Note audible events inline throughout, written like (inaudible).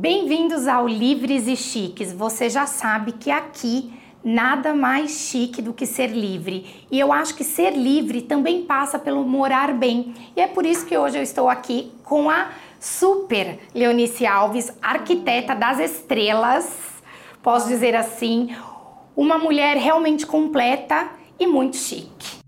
Bem-vindos ao Livres e Chiques. Você já sabe que aqui nada mais chique do que ser livre. E eu acho que ser livre também passa pelo morar bem. E é por isso que hoje eu estou aqui com a super Leonice Alves, arquiteta das estrelas, posso dizer assim, uma mulher realmente completa e muito chique.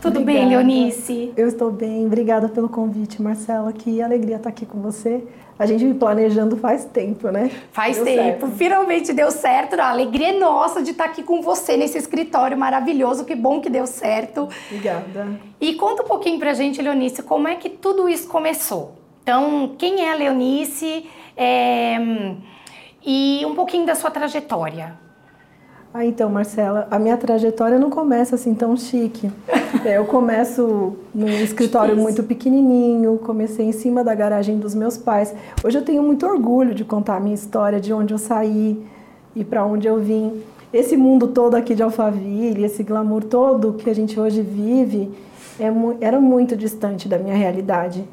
Tudo Obrigada. bem, Leonice? Eu estou bem. Obrigada pelo convite, Marcela. Que alegria estar aqui com você. A gente me planejando faz tempo, né? Faz deu tempo. Certo. Finalmente deu certo. A alegria é nossa de estar aqui com você nesse escritório maravilhoso. Que bom que deu certo. Obrigada. E conta um pouquinho pra gente, Leonice, como é que tudo isso começou. Então, quem é a Leonice é... e um pouquinho da sua trajetória. Ah, então, Marcela, a minha trajetória não começa assim tão chique. (laughs) É, eu começo num escritório muito pequenininho, comecei em cima da garagem dos meus pais. Hoje eu tenho muito orgulho de contar a minha história, de onde eu saí e para onde eu vim. Esse mundo todo aqui de Alphaville, esse glamour todo que a gente hoje vive, é, era muito distante da minha realidade.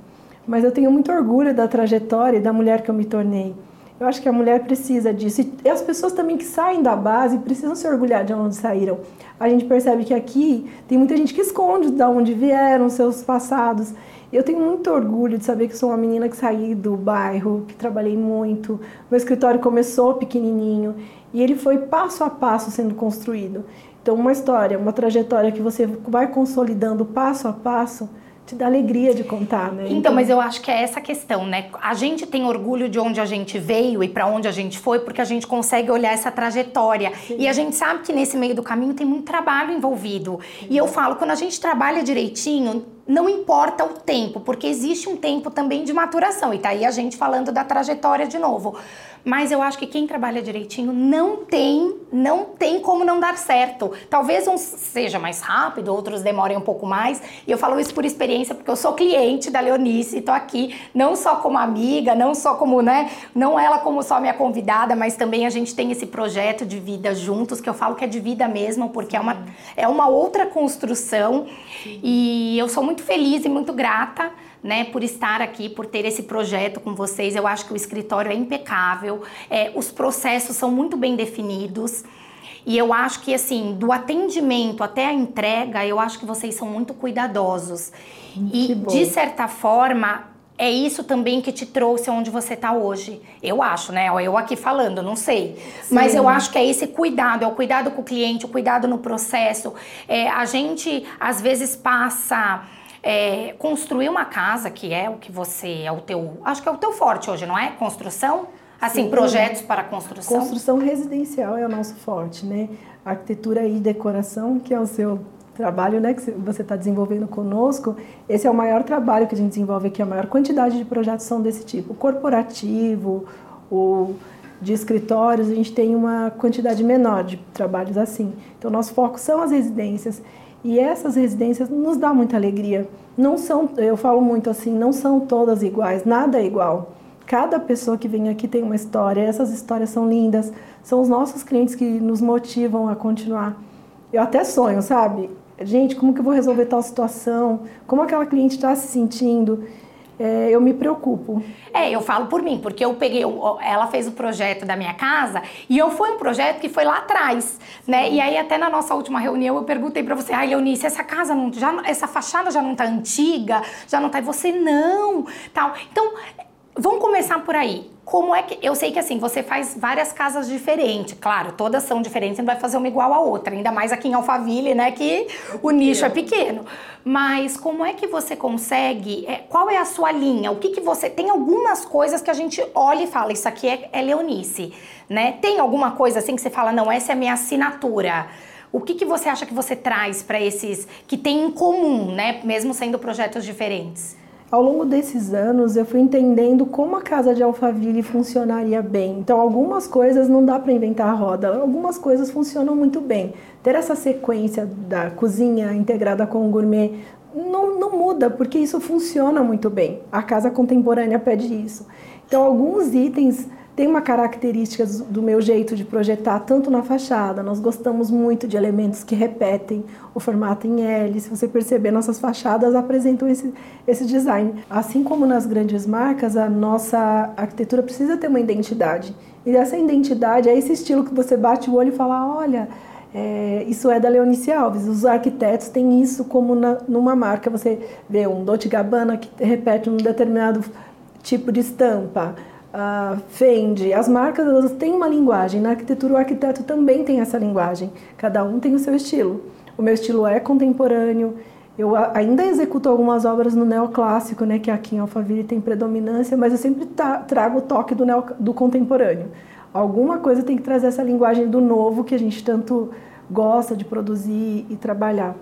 Mas eu tenho muito orgulho da trajetória e da mulher que eu me tornei. Eu acho que a mulher precisa disso. E as pessoas também que saem da base precisam se orgulhar de onde saíram. A gente percebe que aqui tem muita gente que esconde de onde vieram, seus passados. Eu tenho muito orgulho de saber que sou uma menina que saí do bairro, que trabalhei muito. Meu escritório começou pequenininho e ele foi passo a passo sendo construído. Então, uma história, uma trajetória que você vai consolidando passo a passo, te dá alegria de contar, né? Então, então, mas eu acho que é essa questão, né? A gente tem orgulho de onde a gente veio e para onde a gente foi, porque a gente consegue olhar essa trajetória. Sim. E a gente sabe que nesse meio do caminho tem muito trabalho envolvido. Sim. E eu falo, quando a gente trabalha direitinho, não importa o tempo, porque existe um tempo também de maturação. E tá aí a gente falando da trajetória de novo. Mas eu acho que quem trabalha direitinho não tem, não tem como não dar certo. Talvez uns seja mais rápido, outros demorem um pouco mais. E eu falo isso por experiência, porque eu sou cliente da Leonice e tô aqui não só como amiga, não só como, né, não ela como só minha convidada, mas também a gente tem esse projeto de vida juntos, que eu falo que é de vida mesmo, porque é uma, é uma outra construção. Sim. E eu sou muito feliz e muito grata né, por estar aqui, por ter esse projeto com vocês. Eu acho que o escritório é impecável, é, os processos são muito bem definidos. E eu acho que, assim, do atendimento até a entrega, eu acho que vocês são muito cuidadosos. e, de certa forma, é isso também que te trouxe onde você está hoje. Eu acho, né? Eu aqui falando, não sei. Sim. Mas eu acho que é esse cuidado, é o cuidado com o cliente, o cuidado no processo. É, a gente, às vezes, passa é, construir uma casa, que é o que você, é o teu, acho que é o teu forte hoje, não é? Construção? Assim, Sim, projetos para construção? Construção residencial é o nosso forte, né? Arquitetura e decoração, que é o seu trabalho, né, que você está desenvolvendo conosco, esse é o maior trabalho que a gente desenvolve aqui, a maior quantidade de projetos são desse tipo. Corporativo, o de escritórios, a gente tem uma quantidade menor de trabalhos assim. Então, nosso foco são as residências. E essas residências nos dá muita alegria. Não são, eu falo muito assim, não são todas iguais, nada é igual. Cada pessoa que vem aqui tem uma história, essas histórias são lindas, são os nossos clientes que nos motivam a continuar. Eu até sonho, sabe? Gente, como que eu vou resolver tal situação? Como aquela cliente está se sentindo? É, eu me preocupo. É, eu falo por mim, porque eu peguei, ela fez o projeto da minha casa e eu fui um projeto que foi lá atrás, né? E aí até na nossa última reunião eu perguntei para você, ai Leonice, essa casa não, já, essa fachada já não tá antiga, já não tá, e você não, tal. Então, vamos começar por aí. Como é que. Eu sei que assim, você faz várias casas diferentes, claro, todas são diferentes, você não vai fazer uma igual a outra, ainda mais aqui em Alphaville, né? Que o nicho é pequeno. Mas como é que você consegue? É, qual é a sua linha? O que, que você. Tem algumas coisas que a gente olha e fala, isso aqui é, é Leonice, né? Tem alguma coisa assim que você fala, não, essa é a minha assinatura. O que, que você acha que você traz para esses que tem em comum, né? Mesmo sendo projetos diferentes? Ao longo desses anos, eu fui entendendo como a casa de Alphaville funcionaria bem. Então, algumas coisas não dá para inventar a roda, algumas coisas funcionam muito bem. Ter essa sequência da cozinha integrada com o gourmet não, não muda, porque isso funciona muito bem. A casa contemporânea pede isso. Então, alguns itens tem uma característica do meu jeito de projetar, tanto na fachada, nós gostamos muito de elementos que repetem o formato em L. Se você perceber, nossas fachadas apresentam esse, esse design. Assim como nas grandes marcas, a nossa arquitetura precisa ter uma identidade. E essa identidade é esse estilo que você bate o olho e fala: olha. É, isso é da Leonice Alves. Os arquitetos têm isso como na, numa marca. Você vê um Dolce Gabbana que repete um determinado tipo de estampa uh, Fendi, as marcas elas têm uma linguagem. Na arquitetura, o arquiteto também tem essa linguagem. Cada um tem o seu estilo. O meu estilo é contemporâneo. Eu ainda executo algumas obras no neoclássico, né, que aqui em Alphaville tem predominância, mas eu sempre trago o toque do, neo, do contemporâneo. Alguma coisa tem que trazer essa linguagem do novo que a gente tanto gosta de produzir e trabalhar.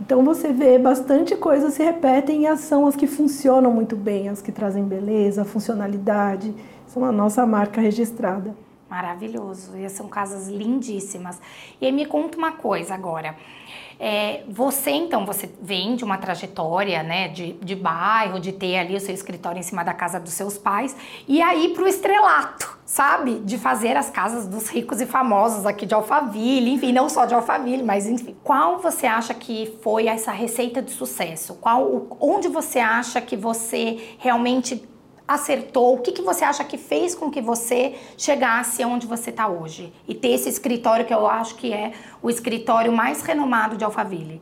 Então você vê bastante coisas se repetem e são as que funcionam muito bem, as que trazem beleza, funcionalidade, são a nossa marca registrada. Maravilhoso, e são casas lindíssimas. E aí me conta uma coisa agora. É, você então, você vem de uma trajetória né, de, de bairro, de ter ali o seu escritório em cima da casa dos seus pais, e aí para o estrelato, sabe? De fazer as casas dos ricos e famosos aqui de Alphaville, enfim, não só de Alphaville, mas enfim. Qual você acha que foi essa receita de sucesso? Qual, onde você acha que você realmente acertou? O que, que você acha que fez com que você chegasse onde você está hoje? E ter esse escritório que eu acho que é o escritório mais renomado de Alphaville.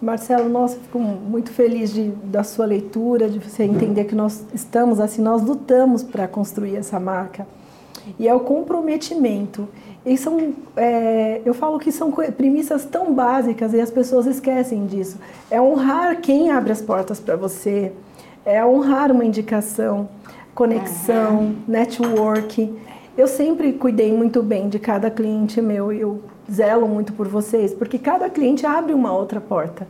Marcelo, nossa, fico muito feliz de, da sua leitura, de você entender que nós estamos assim, nós lutamos para construir essa marca. E é o comprometimento. E são, é, eu falo que são premissas tão básicas e as pessoas esquecem disso. É honrar quem abre as portas para você, é honrar uma indicação, conexão, uhum. network. Eu sempre cuidei muito bem de cada cliente meu, eu zelo muito por vocês, porque cada cliente abre uma outra porta.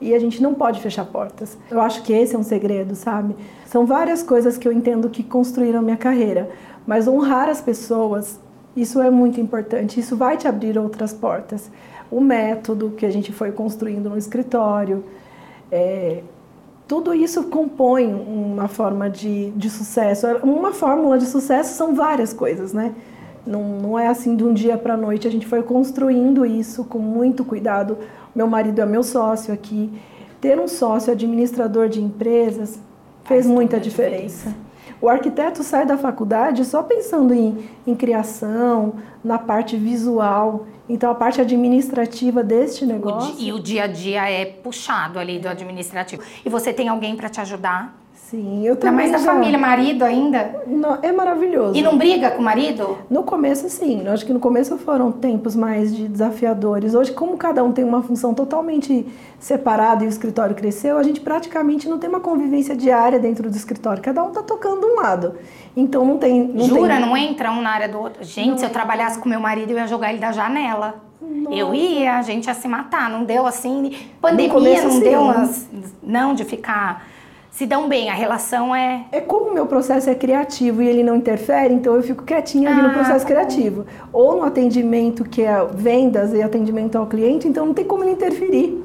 E a gente não pode fechar portas. Eu acho que esse é um segredo, sabe? São várias coisas que eu entendo que construíram minha carreira, mas honrar as pessoas, isso é muito importante. Isso vai te abrir outras portas. O método que a gente foi construindo no escritório, é, tudo isso compõe uma forma de, de sucesso. Uma fórmula de sucesso são várias coisas, né? Não, não é assim de um dia para a noite. A gente foi construindo isso com muito cuidado. Meu marido é meu sócio aqui. Ter um sócio administrador de empresas fez muita diferença. diferença. O arquiteto sai da faculdade só pensando em, em criação, na parte visual. Então, a parte administrativa deste negócio. O, e o dia a dia é puxado ali do administrativo. E você tem alguém para te ajudar? Sim, eu também. Ainda mais da já... família, marido ainda? Não, é maravilhoso. E não briga com o marido? No começo, sim. Eu acho que no começo foram tempos mais de desafiadores. Hoje, como cada um tem uma função totalmente separada e o escritório cresceu, a gente praticamente não tem uma convivência diária dentro do escritório. Cada um tá tocando um lado. Então não tem. Não Jura? Tem... Não entra um na área do outro? Gente, não se eu trabalhasse com meu marido, eu ia jogar ele da janela. Nossa. Eu ia, a gente ia se matar. Não deu assim. Pandemia, não sim. deu umas. Não, de ficar se dão bem, a relação é. É como o meu processo é criativo e ele não interfere, então eu fico quietinha ali ah, no processo tá criativo. Ou no atendimento, que é vendas e atendimento ao cliente, então não tem como ele interferir.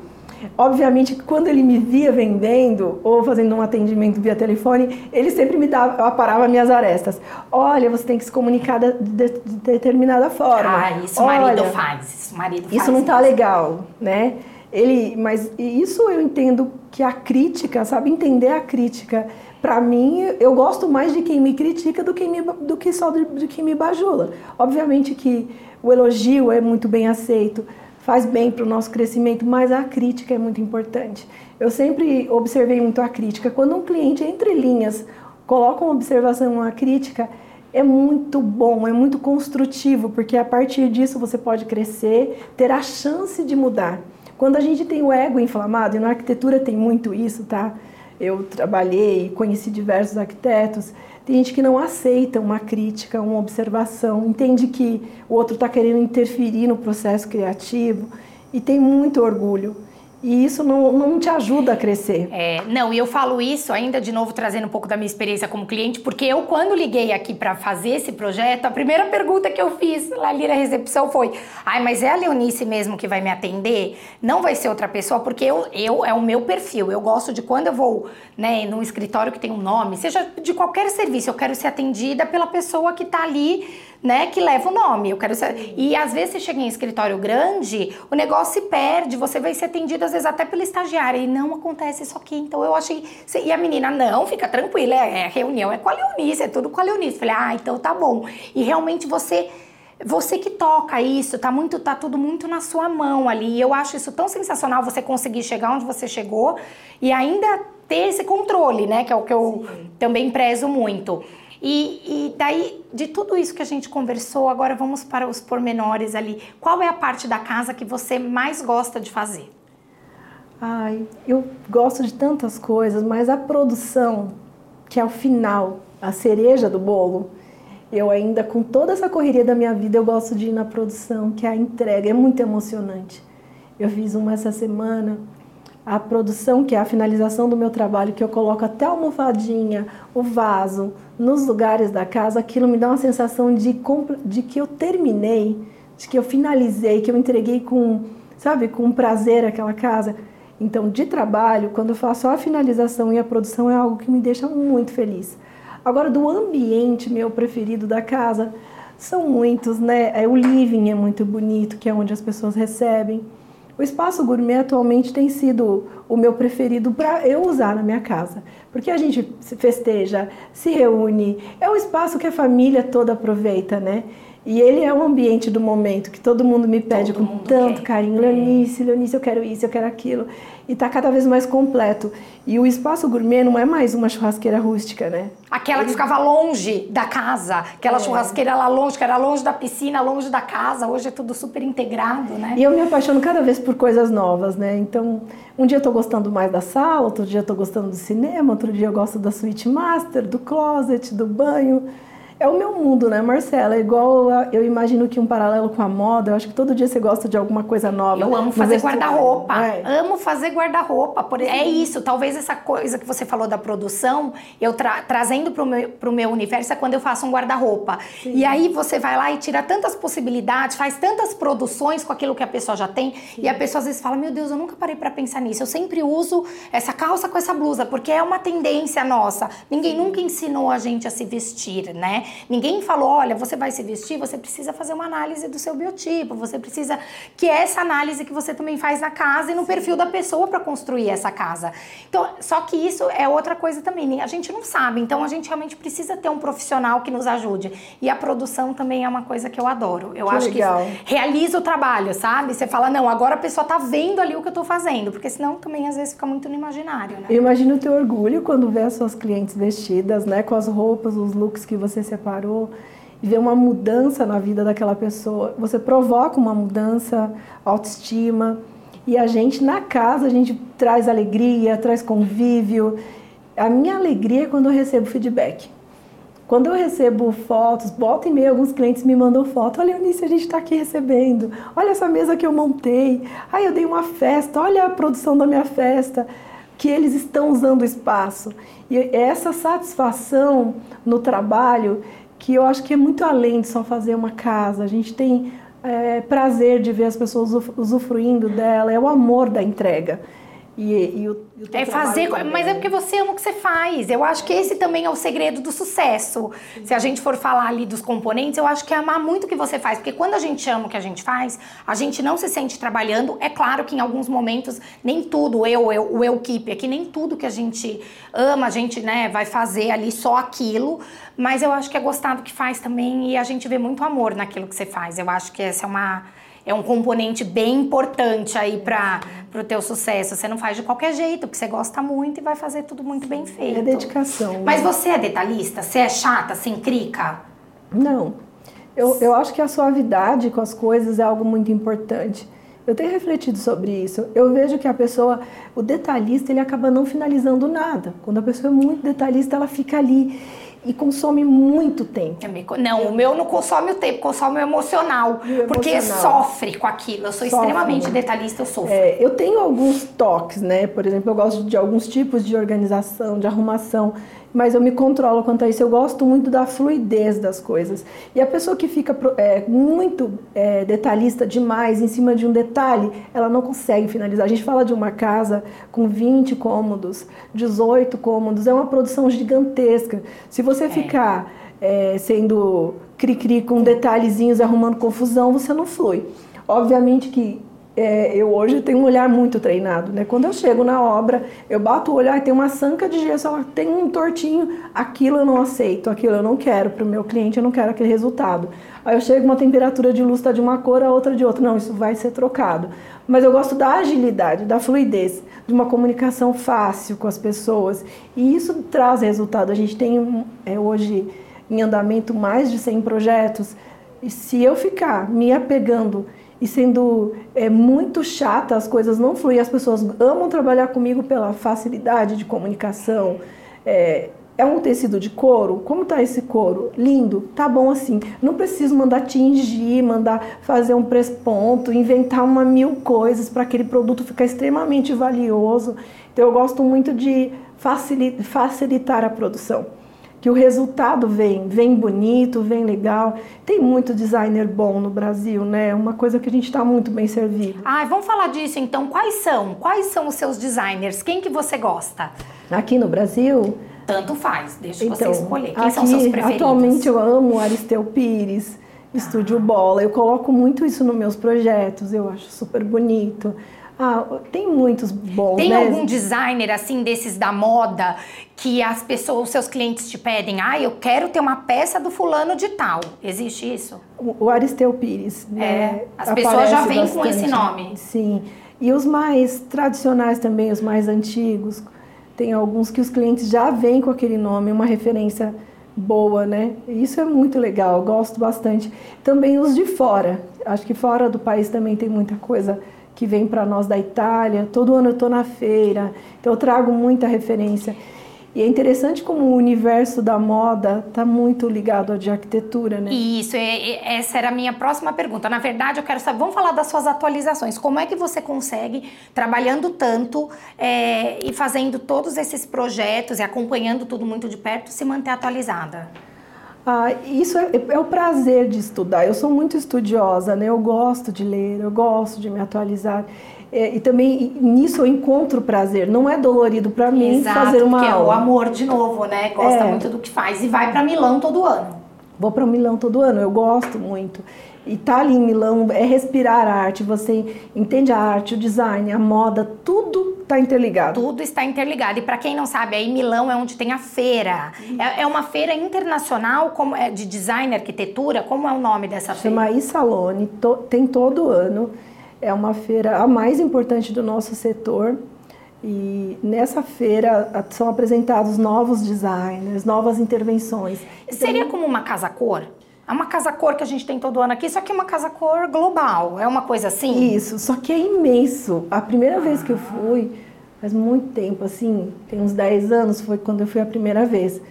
Obviamente, quando ele me via vendendo ou fazendo um atendimento via telefone, ele sempre me dava, aparava minhas arestas. Olha, você tem que se comunicar de, de, de determinada forma. Ah, isso o marido faz. Isso marido faz. Isso não está legal, né? Ele, mas isso eu entendo que a crítica, sabe, entender a crítica. Para mim, eu gosto mais de quem me critica do que, me, do que só de, de quem me bajula. Obviamente que o elogio é muito bem aceito, faz bem para o nosso crescimento, mas a crítica é muito importante. Eu sempre observei muito a crítica. Quando um cliente, entre linhas, coloca uma observação, uma crítica, é muito bom, é muito construtivo, porque a partir disso você pode crescer, ter a chance de mudar. Quando a gente tem o ego inflamado, e na arquitetura tem muito isso, tá? Eu trabalhei, conheci diversos arquitetos. Tem gente que não aceita uma crítica, uma observação, entende que o outro está querendo interferir no processo criativo e tem muito orgulho. E isso não, não te ajuda a crescer. É, não, e eu falo isso ainda de novo trazendo um pouco da minha experiência como cliente, porque eu quando liguei aqui para fazer esse projeto, a primeira pergunta que eu fiz lá ali na recepção foi: "Ai, mas é a Leonice mesmo que vai me atender? Não vai ser outra pessoa, porque eu, eu é o meu perfil. Eu gosto de quando eu vou, né, num escritório que tem um nome, seja de qualquer serviço, eu quero ser atendida pela pessoa que está ali né, que leva o nome. Eu quero ser... E às vezes você chega em escritório grande, o negócio se perde, você vai ser atendido às vezes até pela estagiária e não acontece isso aqui. Então eu achei. E a menina, não, fica tranquila, é, é reunião, é com a Leonice, é tudo com a Leonice. Falei, ah, então tá bom. E realmente você. Você que toca isso, tá muito, tá tudo muito na sua mão ali. E eu acho isso tão sensacional você conseguir chegar onde você chegou e ainda ter esse controle, né? Que é o que eu Sim. também prezo muito. E, e daí, de tudo isso que a gente conversou, agora vamos para os pormenores ali. Qual é a parte da casa que você mais gosta de fazer? Ai, eu gosto de tantas coisas, mas a produção, que é o final, a cereja do bolo, eu ainda, com toda essa correria da minha vida, eu gosto de ir na produção, que é a entrega, é muito emocionante. Eu fiz uma essa semana a produção, que é a finalização do meu trabalho, que eu coloco até a almofadinha, o vaso, nos lugares da casa, aquilo me dá uma sensação de, de que eu terminei, de que eu finalizei, que eu entreguei com, sabe, com prazer aquela casa. Então, de trabalho, quando eu faço a finalização e a produção, é algo que me deixa muito feliz. Agora, do ambiente meu preferido da casa, são muitos, né? É, o living é muito bonito, que é onde as pessoas recebem. O espaço gourmet atualmente tem sido o meu preferido para eu usar na minha casa, porque a gente se festeja, se reúne, é um espaço que a família toda aproveita, né? E ele é o ambiente do momento que todo mundo me pede todo com tanto quer. carinho. Leonice, Leonice, eu quero isso, eu quero aquilo. E está cada vez mais completo. E o espaço gourmet não é mais uma churrasqueira rústica, né? Aquela que ficava longe da casa, aquela é. churrasqueira lá longe, que era longe da piscina, longe da casa. Hoje é tudo super integrado, né? E eu me apaixono cada vez por coisas novas, né? Então, um dia eu tô gostando mais da sala, outro dia eu tô gostando do cinema, outro dia eu gosto da suíte master, do closet, do banho é o meu mundo, né, Marcela? É igual eu imagino que um paralelo com a moda, eu acho que todo dia você gosta de alguma coisa nova. Eu amo fazer guarda-roupa. É. Amo fazer guarda-roupa. É isso, talvez essa coisa que você falou da produção, eu tra trazendo para o meu, pro meu universo é quando eu faço um guarda-roupa. E aí você vai lá e tira tantas possibilidades, faz tantas produções com aquilo que a pessoa já tem, Sim. e a pessoa às vezes fala: Meu Deus, eu nunca parei para pensar nisso. Eu sempre uso essa calça com essa blusa, porque é uma tendência nossa. Ninguém nunca ensinou a gente a se vestir, né? Ninguém falou, olha, você vai se vestir, você precisa fazer uma análise do seu biotipo, você precisa que é essa análise que você também faz na casa e no perfil da pessoa para construir essa casa. Então, só que isso é outra coisa também, a gente não sabe, então a gente realmente precisa ter um profissional que nos ajude. E a produção também é uma coisa que eu adoro. Eu que acho legal. que realiza o trabalho, sabe? Você fala, não, agora a pessoa tá vendo ali o que eu tô fazendo, porque senão também às vezes fica muito no imaginário, né? Eu imagino o teu orgulho quando vê as suas clientes vestidas, né, com as roupas, os looks que você separou e ver uma mudança na vida daquela pessoa. Você provoca uma mudança, autoestima. E a gente, na casa, a gente traz alegria, traz convívio. A minha alegria é quando eu recebo feedback. Quando eu recebo fotos, volta e meia, alguns clientes me mandam foto. Olha, Eunice, a gente está aqui recebendo. Olha essa mesa que eu montei. Ai, eu dei uma festa. Olha a produção da minha festa. Que eles estão usando o espaço. E essa satisfação no trabalho que eu acho que é muito além de só fazer uma casa. A gente tem é, prazer de ver as pessoas usufruindo dela, é o amor da entrega. E, e o, e é fazer, mas é porque você ama o que você faz. Eu acho que esse também é o segredo do sucesso. Sim. Se a gente for falar ali dos componentes, eu acho que é amar muito o que você faz, porque quando a gente ama o que a gente faz, a gente não se sente trabalhando. É claro que em alguns momentos nem tudo, eu, eu o eu equipe aqui, nem tudo que a gente ama, a gente, né, vai fazer ali só aquilo, mas eu acho que é gostar do que faz também e a gente vê muito amor naquilo que você faz. Eu acho que essa é uma é um componente bem importante aí para o teu sucesso. Você não faz de qualquer jeito, porque você gosta muito e vai fazer tudo muito bem feito. É dedicação. Mas né? você é detalhista? Você é chata, sem crica? Não. Eu, eu acho que a suavidade com as coisas é algo muito importante. Eu tenho refletido sobre isso. Eu vejo que a pessoa, o detalhista, ele acaba não finalizando nada. Quando a pessoa é muito detalhista, ela fica ali e consome muito tempo. Não, o meu não consome o tempo, consome o emocional. O porque emocional. sofre com aquilo. Eu sou sofre, extremamente né? detalhista, eu sofro. É, eu tenho alguns toques, né? Por exemplo, eu gosto de alguns tipos de organização, de arrumação mas eu me controlo quanto a isso. Eu gosto muito da fluidez das coisas. E a pessoa que fica é, muito é, detalhista demais em cima de um detalhe, ela não consegue finalizar. A gente fala de uma casa com 20 cômodos, 18 cômodos, é uma produção gigantesca. Se você é. ficar é, sendo cri-cri com detalhezinhos, arrumando confusão, você não flui. Obviamente que é, eu hoje tenho um olhar muito treinado, né? Quando eu chego na obra, eu bato o olhar e tem uma sanca de gesso, tem um tortinho, aquilo eu não aceito, aquilo eu não quero para o meu cliente, eu não quero aquele resultado. Aí eu chego, uma temperatura de luz está de uma cor, a outra de outra. Não, isso vai ser trocado. Mas eu gosto da agilidade, da fluidez, de uma comunicação fácil com as pessoas. E isso traz resultado. A gente tem é, hoje em andamento mais de 100 projetos. E se eu ficar me apegando e sendo é, muito chata, as coisas não fluem. As pessoas amam trabalhar comigo pela facilidade de comunicação. É, é um tecido de couro? Como tá esse couro? Lindo, tá bom assim. Não preciso mandar tingir, mandar fazer um presponto, inventar uma mil coisas para aquele produto ficar extremamente valioso. Então eu gosto muito de facilitar a produção que o resultado vem, vem bonito, vem legal. Tem muito designer bom no Brasil, né? Uma coisa que a gente está muito bem servido. Ah, vamos falar disso então. Quais são? Quais são os seus designers? Quem que você gosta? Aqui no Brasil? Tanto faz, deixa então, você escolher. Quem aqui, são seus preferidos? Atualmente eu amo Aristeu Pires, Estúdio ah. Bola. Eu coloco muito isso nos meus projetos, eu acho super bonito. Ah, tem muitos bons. Tem né? algum designer assim desses da moda que as pessoas, os seus clientes te pedem, ah, eu quero ter uma peça do fulano de tal. Existe isso? O Aristeu Pires. Né? É, as pessoas já vêm com esse nome. Sim. E os mais tradicionais também, os mais antigos, tem alguns que os clientes já vêm com aquele nome, uma referência boa, né? Isso é muito legal, gosto bastante. Também os de fora. Acho que fora do país também tem muita coisa que vem para nós da Itália. Todo ano eu estou na feira, então eu trago muita referência. E é interessante como o universo da moda está muito ligado ao de arquitetura, né? Isso, essa era a minha próxima pergunta. Na verdade, eu quero saber, vamos falar das suas atualizações. Como é que você consegue, trabalhando tanto é, e fazendo todos esses projetos e acompanhando tudo muito de perto, se manter atualizada? Ah, isso é, é, o prazer de estudar. Eu sou muito estudiosa, né? Eu gosto de ler, eu gosto de me atualizar. É, e também nisso eu encontro prazer. Não é dolorido para mim Exato, fazer uma porque aula. é o amor de novo, né? Gosta é. muito do que faz e vai para Milão todo ano. Vou para Milão todo ano. Eu gosto muito. E tá ali em Milão é respirar a arte. Você entende a arte, o design, a moda, tudo está interligado. Tudo está interligado. E para quem não sabe, aí Milão é onde tem a feira. É, é, uma feira internacional como é de design, arquitetura. Como é o nome dessa feira? Chama Isalone. To, tem todo ano. É uma feira a mais importante do nosso setor. E nessa feira são apresentados novos designers, novas intervenções. Seria como uma casa-cor? É uma casa cor que a gente tem todo ano aqui, só que é uma casa cor global. É uma coisa assim? Isso, só que é imenso. A primeira ah. vez que eu fui, faz muito tempo, assim, tem uns 10 anos, foi quando eu fui a primeira vez.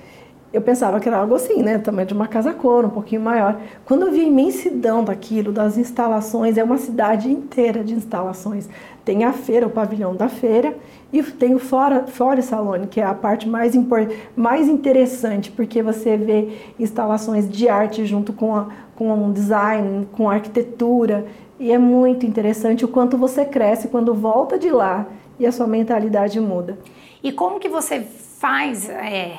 Eu pensava que era algo assim, né? Tamanho de uma casa cor, um pouquinho maior. Quando eu vi a imensidão daquilo, das instalações, é uma cidade inteira de instalações. Tem a feira, o pavilhão da feira, e tem o Fora, Fora Salone, que é a parte mais, mais interessante, porque você vê instalações de arte junto com, a, com design, com arquitetura, e é muito interessante o quanto você cresce quando volta de lá e a sua mentalidade muda. E como que você faz, é,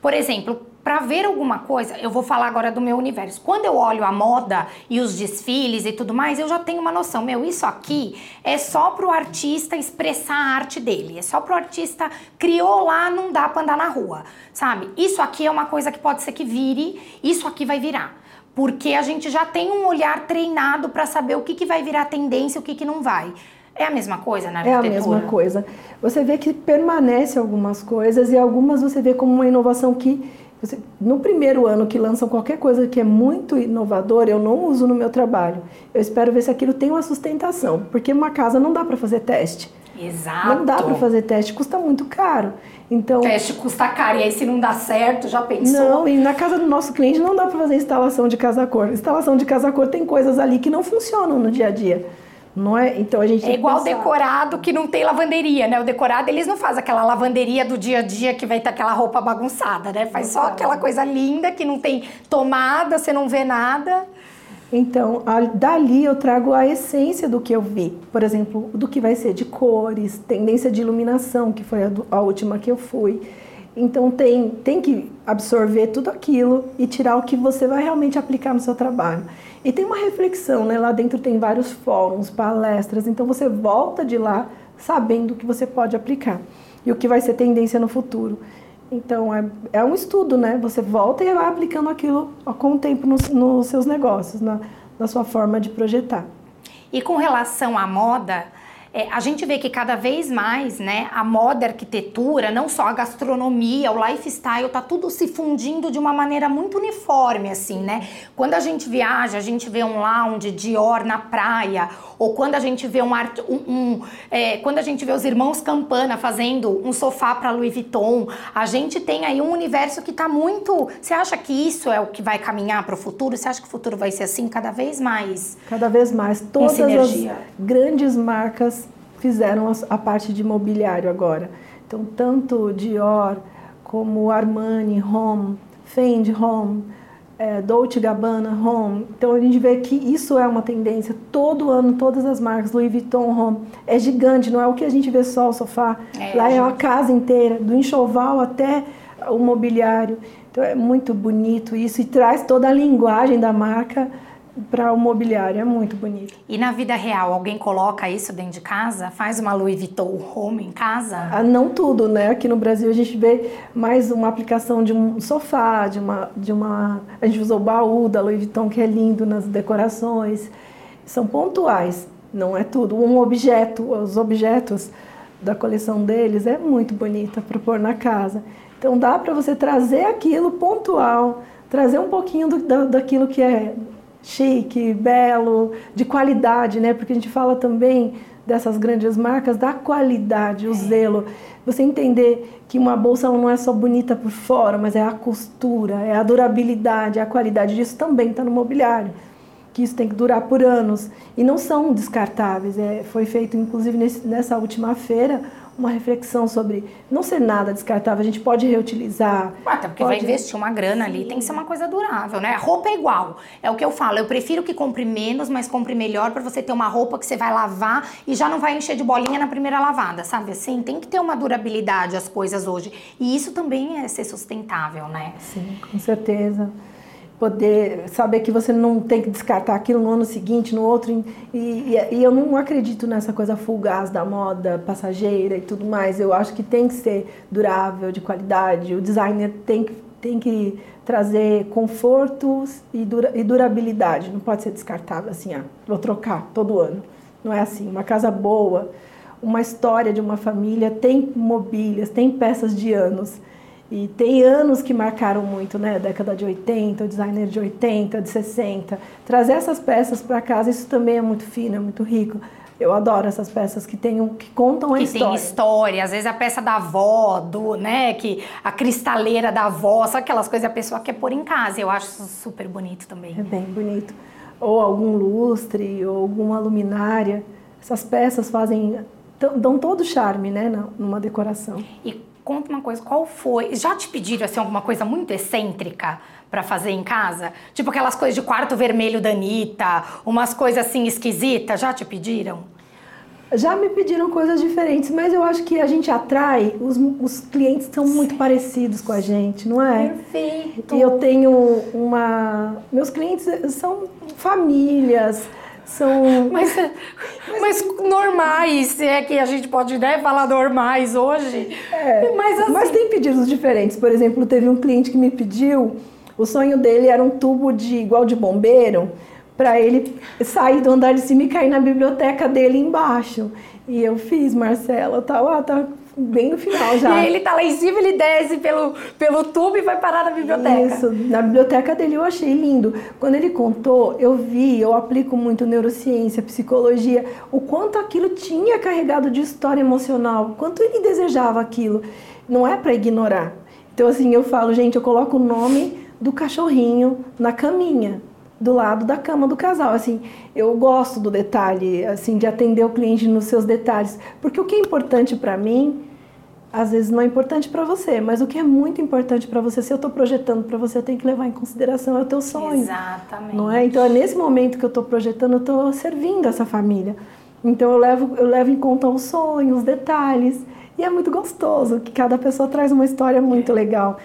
por exemplo, para ver alguma coisa, eu vou falar agora do meu universo. Quando eu olho a moda e os desfiles e tudo mais, eu já tenho uma noção. Meu, isso aqui é só pro artista expressar a arte dele. É só pro artista criou lá, não dá para andar na rua, sabe? Isso aqui é uma coisa que pode ser que vire, isso aqui vai virar. Porque a gente já tem um olhar treinado para saber o que, que vai virar tendência e o que, que não vai. É a mesma coisa na arquitetura? É a mesma coisa. Você vê que permanece algumas coisas e algumas você vê como uma inovação que no primeiro ano que lançam qualquer coisa que é muito inovador, eu não uso no meu trabalho. Eu espero ver se aquilo tem uma sustentação, porque uma casa não dá para fazer teste. Exato. Não dá para fazer teste, custa muito caro. Então, teste custa caro e aí se não dá certo, já pensou? Não, e na casa do nosso cliente não dá para fazer instalação de casa-cor. Instalação de casa-cor tem coisas ali que não funcionam no dia a dia. Não é? Então a gente É igual decorado que não tem lavanderia, né? O decorado eles não fazem aquela lavanderia do dia a dia que vai ter aquela roupa bagunçada, né? Faz só aquela coisa linda que não tem tomada, você não vê nada. Então, a, dali eu trago a essência do que eu vi. Por exemplo, do que vai ser de cores, tendência de iluminação, que foi a, do, a última que eu fui. Então, tem, tem que absorver tudo aquilo e tirar o que você vai realmente aplicar no seu trabalho. E tem uma reflexão, né? Lá dentro tem vários fóruns, palestras, então você volta de lá sabendo o que você pode aplicar e o que vai ser tendência no futuro. Então, é, é um estudo, né? Você volta e vai aplicando aquilo com o tempo nos, nos seus negócios, na, na sua forma de projetar. E com relação à moda, é, a gente vê que cada vez mais, né, a moda, a arquitetura, não só a gastronomia, o lifestyle, tá tudo se fundindo de uma maneira muito uniforme, assim, né? Quando a gente viaja, a gente vê um lounge Dior na praia, ou quando a gente vê um, art, um, um é, quando a gente vê os irmãos Campana fazendo um sofá para Louis Vuitton, a gente tem aí um universo que tá muito. Você acha que isso é o que vai caminhar para o futuro? Você acha que o futuro vai ser assim cada vez mais? Cada vez mais. Todas as grandes marcas fizeram a parte de mobiliário agora. Então, tanto Dior como Armani Home, Fendi Home, é, Dolce Gabbana Home. Então, a gente vê que isso é uma tendência. Todo ano, todas as marcas, Louis Vuitton Home, é gigante, não é o que a gente vê só o sofá. É, Lá é a casa inteira, do enxoval até o mobiliário. Então, é muito bonito isso e traz toda a linguagem da marca para o mobiliário, é muito bonito. E na vida real, alguém coloca isso dentro de casa? Faz uma Louis Vuitton Home em casa? Ah, não tudo, né? Aqui no Brasil a gente vê mais uma aplicação de um sofá, de uma, de uma... A gente usa o baú da Louis Vuitton, que é lindo nas decorações. São pontuais, não é tudo. Um objeto, os objetos da coleção deles é muito bonita para pôr na casa. Então dá para você trazer aquilo pontual, trazer um pouquinho do, da, daquilo que é chique, belo, de qualidade, né? Porque a gente fala também dessas grandes marcas da qualidade, o é. zelo. Você entender que uma bolsa não é só bonita por fora, mas é a costura, é a durabilidade, é a qualidade disso também está no mobiliário. Que isso tem que durar por anos e não são descartáveis. É, foi feito, inclusive, nesse, nessa última feira, uma reflexão sobre não ser nada descartável, a gente pode reutilizar. Até porque pode... vai investir uma grana ali, tem que ser uma coisa durável, né? A roupa é igual, é o que eu falo, eu prefiro que compre menos, mas compre melhor para você ter uma roupa que você vai lavar e já não vai encher de bolinha na primeira lavada, sabe assim? Tem que ter uma durabilidade as coisas hoje. E isso também é ser sustentável, né? Sim, com certeza poder saber que você não tem que descartar aquilo no ano seguinte, no outro. E, e, e, eu não acredito nessa coisa fugaz da moda passageira e tudo mais. Eu acho que tem que ser durável, de qualidade. O designer tem que, tem que trazer conforto e, dura, e durabilidade. Não pode ser descartável assim, ah, vou trocar todo ano. Não é assim. Uma casa boa, uma história de uma família tem mobílias, tem peças de anos. E tem anos que marcaram muito, né? Década de 80, o designer de 80, de 60. Trazer essas peças para casa, isso também é muito fino, é muito rico. Eu adoro essas peças que tenham, que contam a que história. Que tem história, às vezes a peça da avó, do, né, que a cristaleira da avó, sabe aquelas coisas que a pessoa quer pôr em casa. Eu acho super bonito também. É bem bonito. Ou algum lustre, ou alguma luminária. Essas peças fazem dão todo o charme, né, numa decoração. E conta uma coisa, qual foi? Já te pediram assim alguma coisa muito excêntrica para fazer em casa? Tipo aquelas coisas de quarto vermelho da Anitta, umas coisas assim esquisitas, já te pediram? Já me pediram coisas diferentes, mas eu acho que a gente atrai, os, os clientes são muito parecidos com a gente, não é? Perfeito. E eu tenho uma. Meus clientes são famílias, são. (laughs) Mas, mas normais, se é que a gente pode né, falar normais hoje. É, mas, assim... mas tem pedidos diferentes. Por exemplo, teve um cliente que me pediu, o sonho dele era um tubo de igual de bombeiro para ele sair do andar de cima e cair na biblioteca dele embaixo. E eu fiz, Marcela, tá lá, tá bem no final já. E ele tá lá em cima, ele desce pelo, pelo tubo e vai parar na biblioteca. Isso, na biblioteca dele eu achei lindo. Quando ele contou, eu vi, eu aplico muito neurociência, psicologia, o quanto aquilo tinha carregado de história emocional, quanto ele desejava aquilo. Não é para ignorar. Então, assim, eu falo, gente, eu coloco o nome do cachorrinho na caminha do lado da cama do casal. Assim, eu gosto do detalhe, assim, de atender o cliente nos seus detalhes, porque o que é importante para mim, às vezes não é importante para você, mas o que é muito importante para você, se eu estou projetando para você, eu tenho que levar em consideração é o teu sonho. Exatamente. Não é? Então, é nesse momento que eu estou projetando, eu estou servindo essa família. Então, eu levo, eu levo em conta os sonhos, os detalhes. E é muito gostoso, que cada pessoa traz uma história muito legal.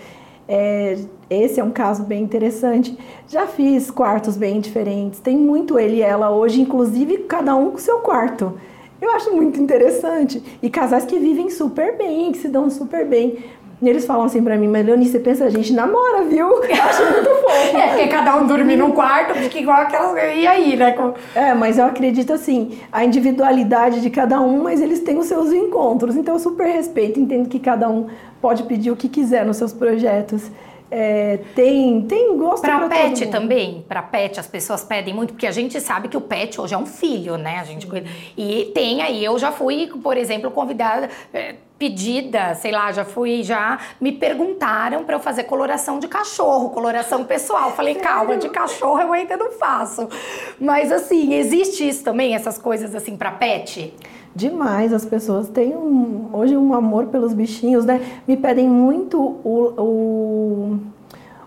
É, esse é um caso bem interessante. Já fiz quartos bem diferentes. Tem muito ele e ela hoje, inclusive cada um com seu quarto. Eu acho muito interessante. E casais que vivem super bem, que se dão super bem. E eles falam assim pra mim, mas Leonie, você pensa, a gente namora, viu? (laughs) Eu acho muito fofo. É, porque cada um dorme num quarto, fica igual aquelas. E aí, né? É, mas eu acredito assim, a individualidade de cada um, mas eles têm os seus encontros. Então eu super respeito, entendo que cada um pode pedir o que quiser nos seus projetos. É, tem, tem gosto para pet também. Para pet as pessoas pedem muito porque a gente sabe que o pet hoje é um filho, né? A gente cuida. E tem aí eu já fui, por exemplo, convidada é, pedida, sei lá, já fui, já me perguntaram para eu fazer coloração de cachorro, coloração pessoal. Falei, calma, de cachorro eu ainda não faço. Mas assim, existe isso também, essas coisas assim para pet? Demais, as pessoas têm um, hoje um amor pelos bichinhos, né? Me pedem muito o, o,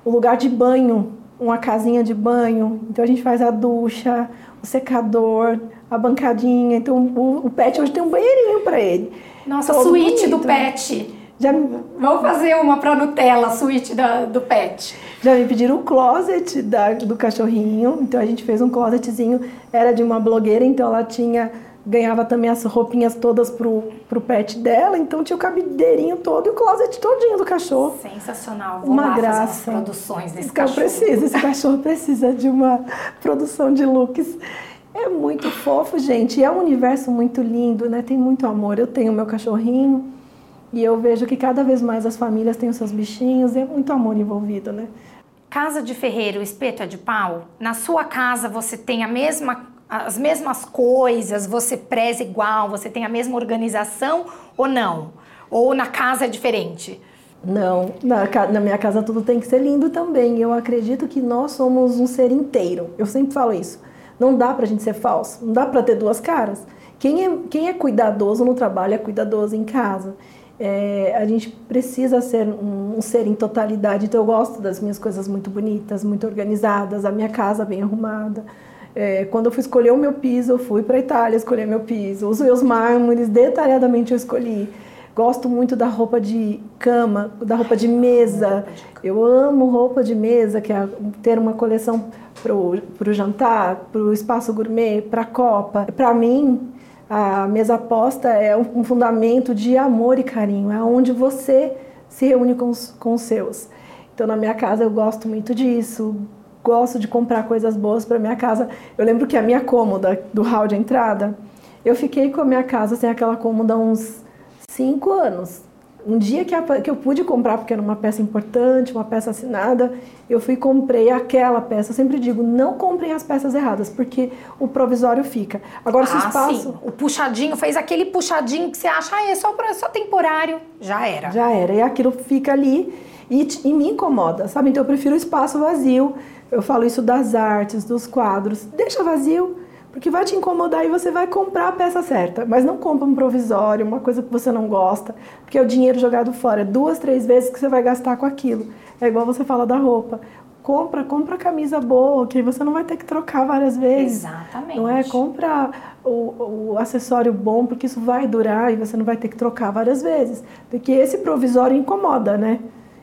o lugar de banho, uma casinha de banho. Então a gente faz a ducha, o secador, a bancadinha. Então o, o pet hoje tem um banheirinho para ele. Nossa, Todo suíte bonito. do pet. Já... Vamos fazer uma para Nutella, suíte da, do pet. Já me pediram o closet da, do cachorrinho. Então a gente fez um closetzinho, era de uma blogueira, então ela tinha ganhava também as roupinhas todas pro, pro pet dela, então tinha o cabideirinho todo e o closet todinho do cachorro. Sensacional. Vou uma graça. produções desse então, cachorro. precisa, esse cachorro precisa de uma produção de looks. É muito fofo, gente. E é um universo muito lindo, né? Tem muito amor. Eu tenho meu cachorrinho e eu vejo que cada vez mais as famílias têm os seus bichinhos e é muito amor envolvido, né? Casa de ferreiro, espeto é de pau? Na sua casa você tem a mesma as mesmas coisas, você preza igual, você tem a mesma organização ou não? Ou na casa é diferente? Não, na, na, minha casa tudo tem que ser lindo também. Eu acredito que nós somos um ser inteiro. Eu sempre falo isso. Não dá pra gente ser falso, não dá pra ter duas caras. Quem é, quem é cuidadoso no trabalho é cuidadoso em casa. É, a gente precisa ser um, um, ser em totalidade. Então eu gosto das minhas coisas muito bonitas, muito organizadas, a minha casa bem arrumada. É, quando eu fui escolher o meu piso, eu fui para a Itália escolher meu piso. Os meus mármores, detalhadamente eu escolhi. Gosto muito da roupa de cama, da roupa de mesa. Eu amo roupa de mesa, que é ter uma coleção para o jantar, para o espaço gourmet, para a copa. Para mim, a mesa posta é um fundamento de amor e carinho. É onde você se reúne com os, com os seus. Então, na minha casa, eu gosto muito disso gosto de comprar coisas boas para minha casa. Eu lembro que a minha cômoda do hall de entrada, eu fiquei com a minha casa sem aquela cômoda uns cinco anos. Um dia que, a, que eu pude comprar, porque era uma peça importante, uma peça assinada, eu fui e comprei aquela peça. Eu sempre digo, não comprem as peças erradas, porque o provisório fica. Agora, se o ah, espaço... Sim. O puxadinho, fez aquele puxadinho que você acha, ah, é só, só temporário. Já era. Já era. E aquilo fica ali e, e me incomoda, sabe? Então eu prefiro o espaço vazio. Eu falo isso das artes, dos quadros. Deixa vazio, porque vai te incomodar e você vai comprar a peça certa. Mas não compra um provisório, uma coisa que você não gosta, porque é o dinheiro jogado fora. É duas, três vezes que você vai gastar com aquilo. É igual você fala da roupa. Compra, compra camisa boa, que você não vai ter que trocar várias vezes. Exatamente. Não é? Compra o, o acessório bom, porque isso vai durar e você não vai ter que trocar várias vezes. Porque esse provisório incomoda, né?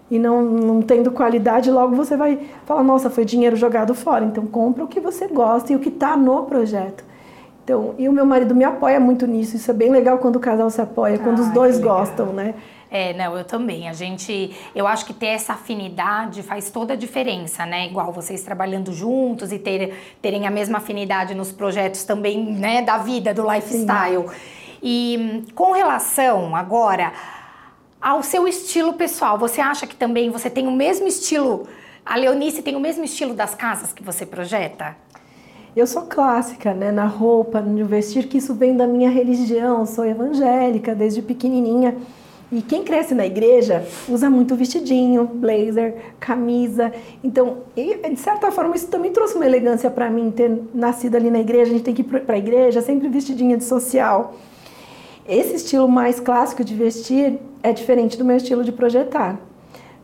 E não, não tendo qualidade, logo você vai falar, nossa, foi dinheiro jogado fora. Então compra o que você gosta e o que está no projeto. Então, e o meu marido me apoia muito nisso. Isso é bem legal quando o casal se apoia, quando os dois gostam, né? É, não, eu também. A gente, eu acho que ter essa afinidade faz toda a diferença, né? Igual vocês trabalhando juntos e ter, terem a mesma afinidade nos projetos também, né, da vida, do lifestyle. Sim. E com relação agora ao seu estilo pessoal, você acha que também você tem o mesmo estilo? A Leonice tem o mesmo estilo das casas que você projeta? Eu sou clássica, né, na roupa, no vestir, que isso vem da minha religião, sou evangélica desde pequenininha. E quem cresce na igreja usa muito vestidinho, blazer, camisa. Então, de certa forma, isso também trouxe uma elegância para mim, ter nascido ali na igreja. A gente tem que ir para a igreja, sempre vestidinha de social. Esse estilo mais clássico de vestir é diferente do meu estilo de projetar.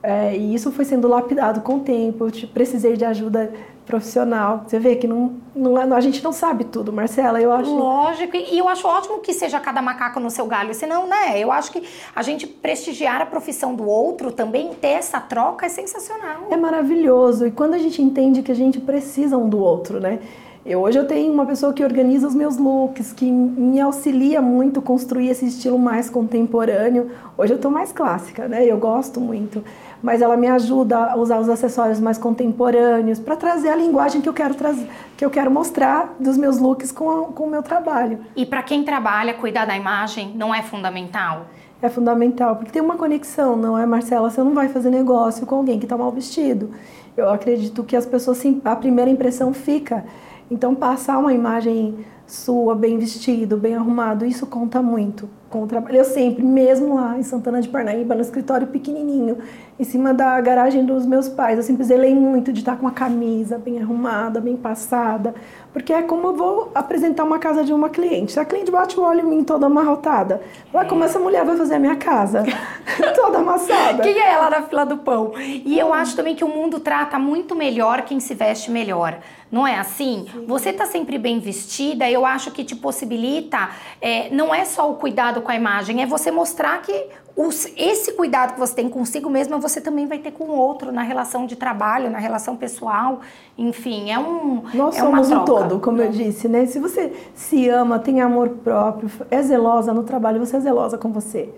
É, e isso foi sendo lapidado com o tempo. Eu precisei de ajuda profissional. Você vê que não, não, é, a gente não sabe tudo, Marcela. Eu acho. Lógico, e eu acho ótimo que seja cada macaco no seu galho. Senão, né? Eu acho que a gente prestigiar a profissão do outro, também ter essa troca é sensacional. É maravilhoso. E quando a gente entende que a gente precisa um do outro, né? Eu, hoje eu tenho uma pessoa que organiza os meus looks, que me auxilia muito a construir esse estilo mais contemporâneo. Hoje eu estou mais clássica, né? Eu gosto muito. Mas ela me ajuda a usar os acessórios mais contemporâneos para trazer a linguagem que eu quero trazer, que eu quero mostrar dos meus looks com, a, com o meu trabalho. E para quem trabalha, cuidar da imagem não é fundamental? É fundamental, porque tem uma conexão, não é, Marcela? Você não vai fazer negócio com alguém que está mal vestido. Eu acredito que as pessoas, a primeira impressão fica. Então, passar uma imagem sua, bem vestido, bem arrumado, isso conta muito trabalho. Eu sempre, mesmo lá em Santana de Parnaíba, no escritório pequenininho, em cima da garagem dos meus pais, eu sempre zelei muito de estar com uma camisa bem arrumada, bem passada, porque é como eu vou apresentar uma casa de uma cliente. A cliente bate o olho em mim toda amarrotada, lá como essa mulher vai fazer a minha casa, (laughs) toda amassada. Quem é ela na fila do pão? E eu acho também que o mundo trata muito melhor quem se veste melhor. Não é assim? Sim. Você tá sempre bem vestida, eu acho que te possibilita, é, não é só o cuidado com a imagem, é você mostrar que os, esse cuidado que você tem consigo mesma, você também vai ter com o outro na relação de trabalho, na relação pessoal. Enfim, é um. Nós é somos um todo, como eu disse, né? Se você se ama, tem amor próprio, é zelosa no trabalho, você é zelosa com você.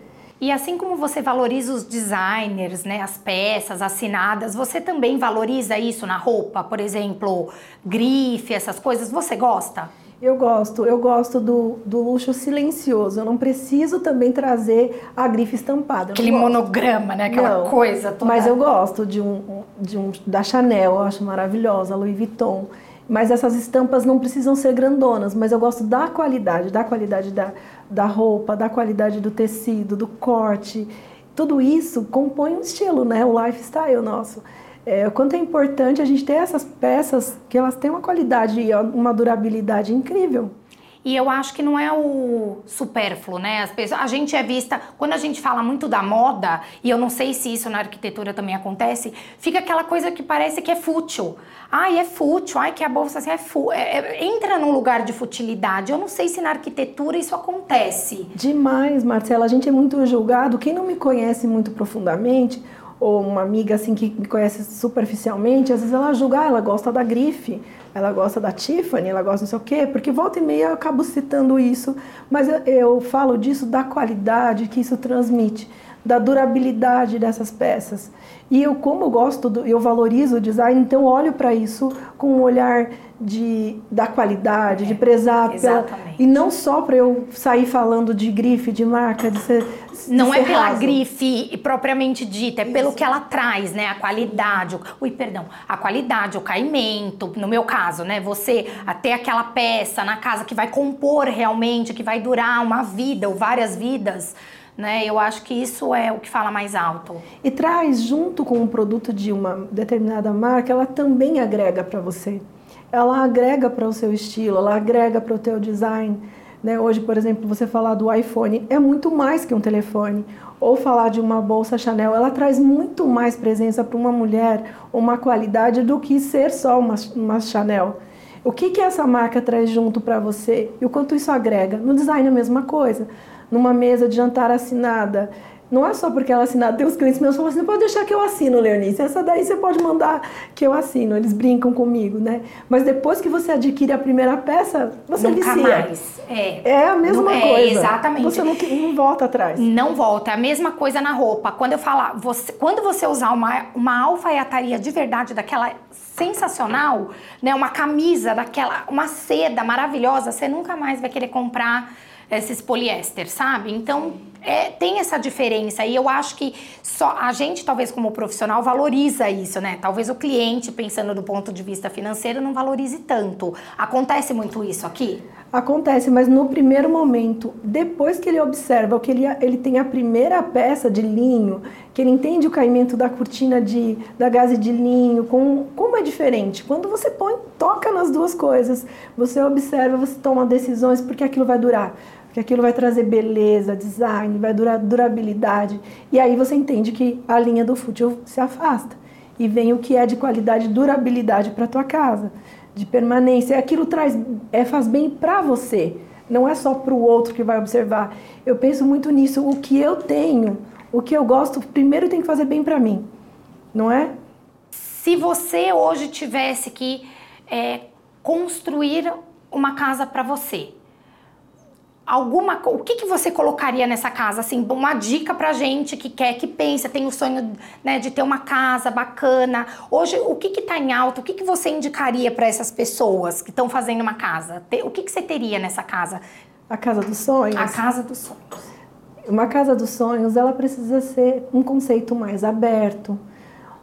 E assim como você valoriza os designers, né, as peças assinadas, você também valoriza isso na roupa, por exemplo, grife, essas coisas, você gosta? Eu gosto, eu gosto do, do luxo silencioso. Eu não preciso também trazer a grife estampada. Aquele monograma, né? Aquela não, coisa toda. Mas eu gosto de um, de um da Chanel, eu acho maravilhosa, Louis Vuitton. Mas essas estampas não precisam ser grandonas, mas eu gosto da qualidade, da qualidade da, da roupa, da qualidade do tecido, do corte. Tudo isso compõe um estilo, né? O lifestyle nosso. É, quanto é importante a gente ter essas peças que elas têm uma qualidade e uma durabilidade incrível. E eu acho que não é o supérfluo, né? As pessoas, a gente é vista, quando a gente fala muito da moda, e eu não sei se isso na arquitetura também acontece, fica aquela coisa que parece que é fútil. Ai, é fútil, ai, que a bolsa assim é fútil. É, é, entra num lugar de futilidade. Eu não sei se na arquitetura isso acontece. Demais, Marcela. A gente é muito julgado. Quem não me conhece muito profundamente, ou uma amiga assim que me conhece superficialmente, às vezes ela julga, ah, ela gosta da grife, ela gosta da Tiffany, ela gosta não sei o quê, porque volta e meia eu acabo citando isso, mas eu, eu falo disso da qualidade que isso transmite, da durabilidade dessas peças. E eu, como eu gosto, do, eu valorizo o design, então olho para isso com um olhar de, da qualidade, é, de prezar pela. E não só para eu sair falando de grife, de marca, de ser. Não é pela raso. grife propriamente dita, é Isso. pelo que ela traz, né? A qualidade. O, ui, perdão. A qualidade, o caimento, no meu caso, né? Você até aquela peça na casa que vai compor realmente, que vai durar uma vida ou várias vidas né? Eu acho que isso é o que fala mais alto. E traz junto com o produto de uma determinada marca, ela também agrega para você. Ela agrega para o seu estilo, ela agrega para o teu design. Né? Hoje, por exemplo, você falar do iPhone é muito mais que um telefone. Ou falar de uma bolsa Chanel, ela traz muito mais presença para uma mulher, uma qualidade do que ser só uma, uma Chanel. O que, que essa marca traz junto para você e o quanto isso agrega? No design é a mesma coisa numa mesa de jantar assinada. não é só porque ela assinada, tem os clientes meus que falam assim, pode deixar que eu assino, Leonice, essa daí você pode mandar que eu assino, eles brincam comigo, né? Mas depois que você adquire a primeira peça, você Nunca vicia. mais. É. É a mesma Não- é, coisa. exatamente. Você não, não volta atrás. Não volta. É a mesma coisa na roupa. Quando eu falar, você, quando você usar uma, uma alfaiataria de verdade, daquela sensacional, né? Uma camisa daquela, uma seda maravilhosa, você nunca mais vai querer comprar esses poliéster, sabe? Então é, tem essa diferença e eu acho que só a gente talvez como profissional valoriza isso, né? Talvez o cliente pensando do ponto de vista financeiro não valorize tanto. Acontece muito isso aqui? Acontece, mas no primeiro momento, depois que ele observa, que ele, ele tem a primeira peça de linho, que ele entende o caimento da cortina de, da gaze de linho, com, como é diferente. Quando você põe, toca nas duas coisas, você observa, você toma decisões, porque aquilo vai durar. Porque aquilo vai trazer beleza, design, vai durar durabilidade. E aí você entende que a linha do fútil se afasta. E vem o que é de qualidade durabilidade para tua casa de permanência. Aquilo traz, é, faz bem para você, não é só para o outro que vai observar. Eu penso muito nisso. O que eu tenho, o que eu gosto, primeiro tem que fazer bem para mim, não é? Se você hoje tivesse que é, construir uma casa para você, alguma o que, que você colocaria nessa casa assim uma dica pra gente que quer que pensa tem o sonho né, de ter uma casa bacana. Hoje o que que tá em alta o que que você indicaria para essas pessoas que estão fazendo uma casa? O que que você teria nessa casa? A casa dos sonhos. a casa dos sonhos. Uma casa dos sonhos, ela precisa ser um conceito mais aberto,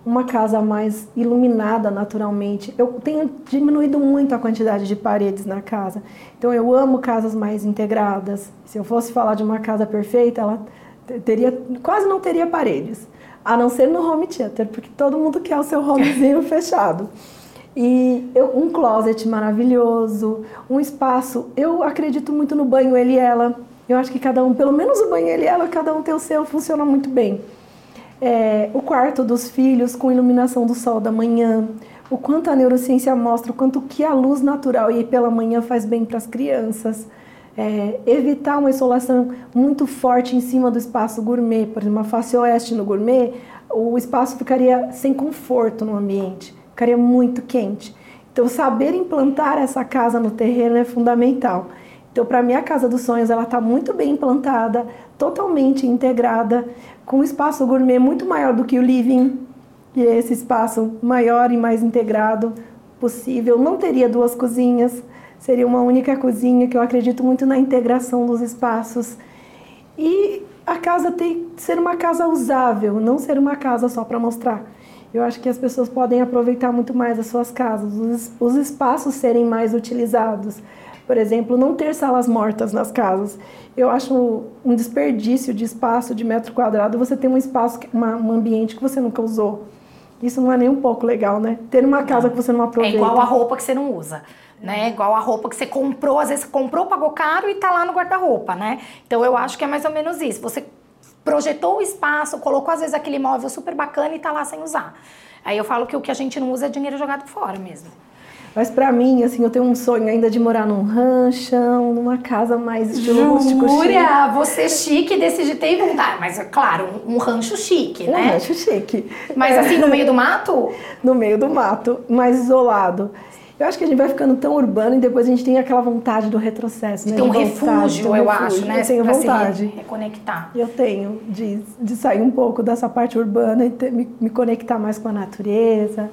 uma casa mais iluminada naturalmente. Eu tenho diminuído muito a quantidade de paredes na casa. Então eu amo casas mais integradas. Se eu fosse falar de uma casa perfeita, ela te- teria quase não teria paredes, a não ser no home theater, porque todo mundo quer o seu homezinho (laughs) fechado. E eu- um closet maravilhoso, um espaço. Eu acredito muito no banho ele e ela. Eu acho que cada um, pelo menos o banho ele e ela, cada um tem o seu, funciona muito bem. É, o quarto dos filhos com iluminação do sol da manhã, o quanto a neurociência mostra, o quanto que a luz natural e pela manhã faz bem para as crianças. É, evitar uma insolação muito forte em cima do espaço gourmet, por exemplo, uma face oeste no gourmet, o espaço ficaria sem conforto no ambiente, ficaria muito quente. Então, saber implantar essa casa no terreno é fundamental. Então, para mim, a Casa dos Sonhos ela está muito bem implantada, totalmente integrada, com um espaço gourmet muito maior do que o living, e esse espaço maior e mais integrado possível. Não teria duas cozinhas, seria uma única cozinha, que eu acredito muito na integração dos espaços. E a casa tem que ser uma casa usável, não ser uma casa só para mostrar. Eu acho que as pessoas podem aproveitar muito mais as suas casas, os, os espaços serem mais utilizados. Por exemplo, não ter salas mortas nas casas. Eu acho um desperdício de espaço, de metro quadrado, você ter um espaço, uma, um ambiente que você nunca usou. Isso não é nem um pouco legal, né? Ter uma casa que você não é aproveita. igual a roupa que você não usa né? Igual a roupa que você comprou, às vezes você comprou, pagou caro e tá lá no guarda-roupa, né? Então eu acho que é mais ou menos isso. Você projetou o espaço, colocou às vezes aquele móvel super bacana e tá lá sem usar. Aí eu falo que o que a gente não usa é dinheiro jogado fora mesmo. Mas pra mim, assim, eu tenho um sonho ainda de morar num ranchão, numa casa mais estilo rústico chique. Você chique desse de ter vontade. Mas, claro, um, um rancho chique, Um né? rancho chique. Mas É, assim, no meio do mato? (laughs) no meio do mato, mais isolado. Eu acho que a gente vai ficando tão urbano e depois a gente tem aquela vontade do retrocesso, né? Tem um refúgio, um eu refúgio. acho, né? Eu tenho pra vontade. se re- reconectar. Eu tenho de, de sair um pouco dessa parte urbana e ter- me, me conectar mais com a natureza.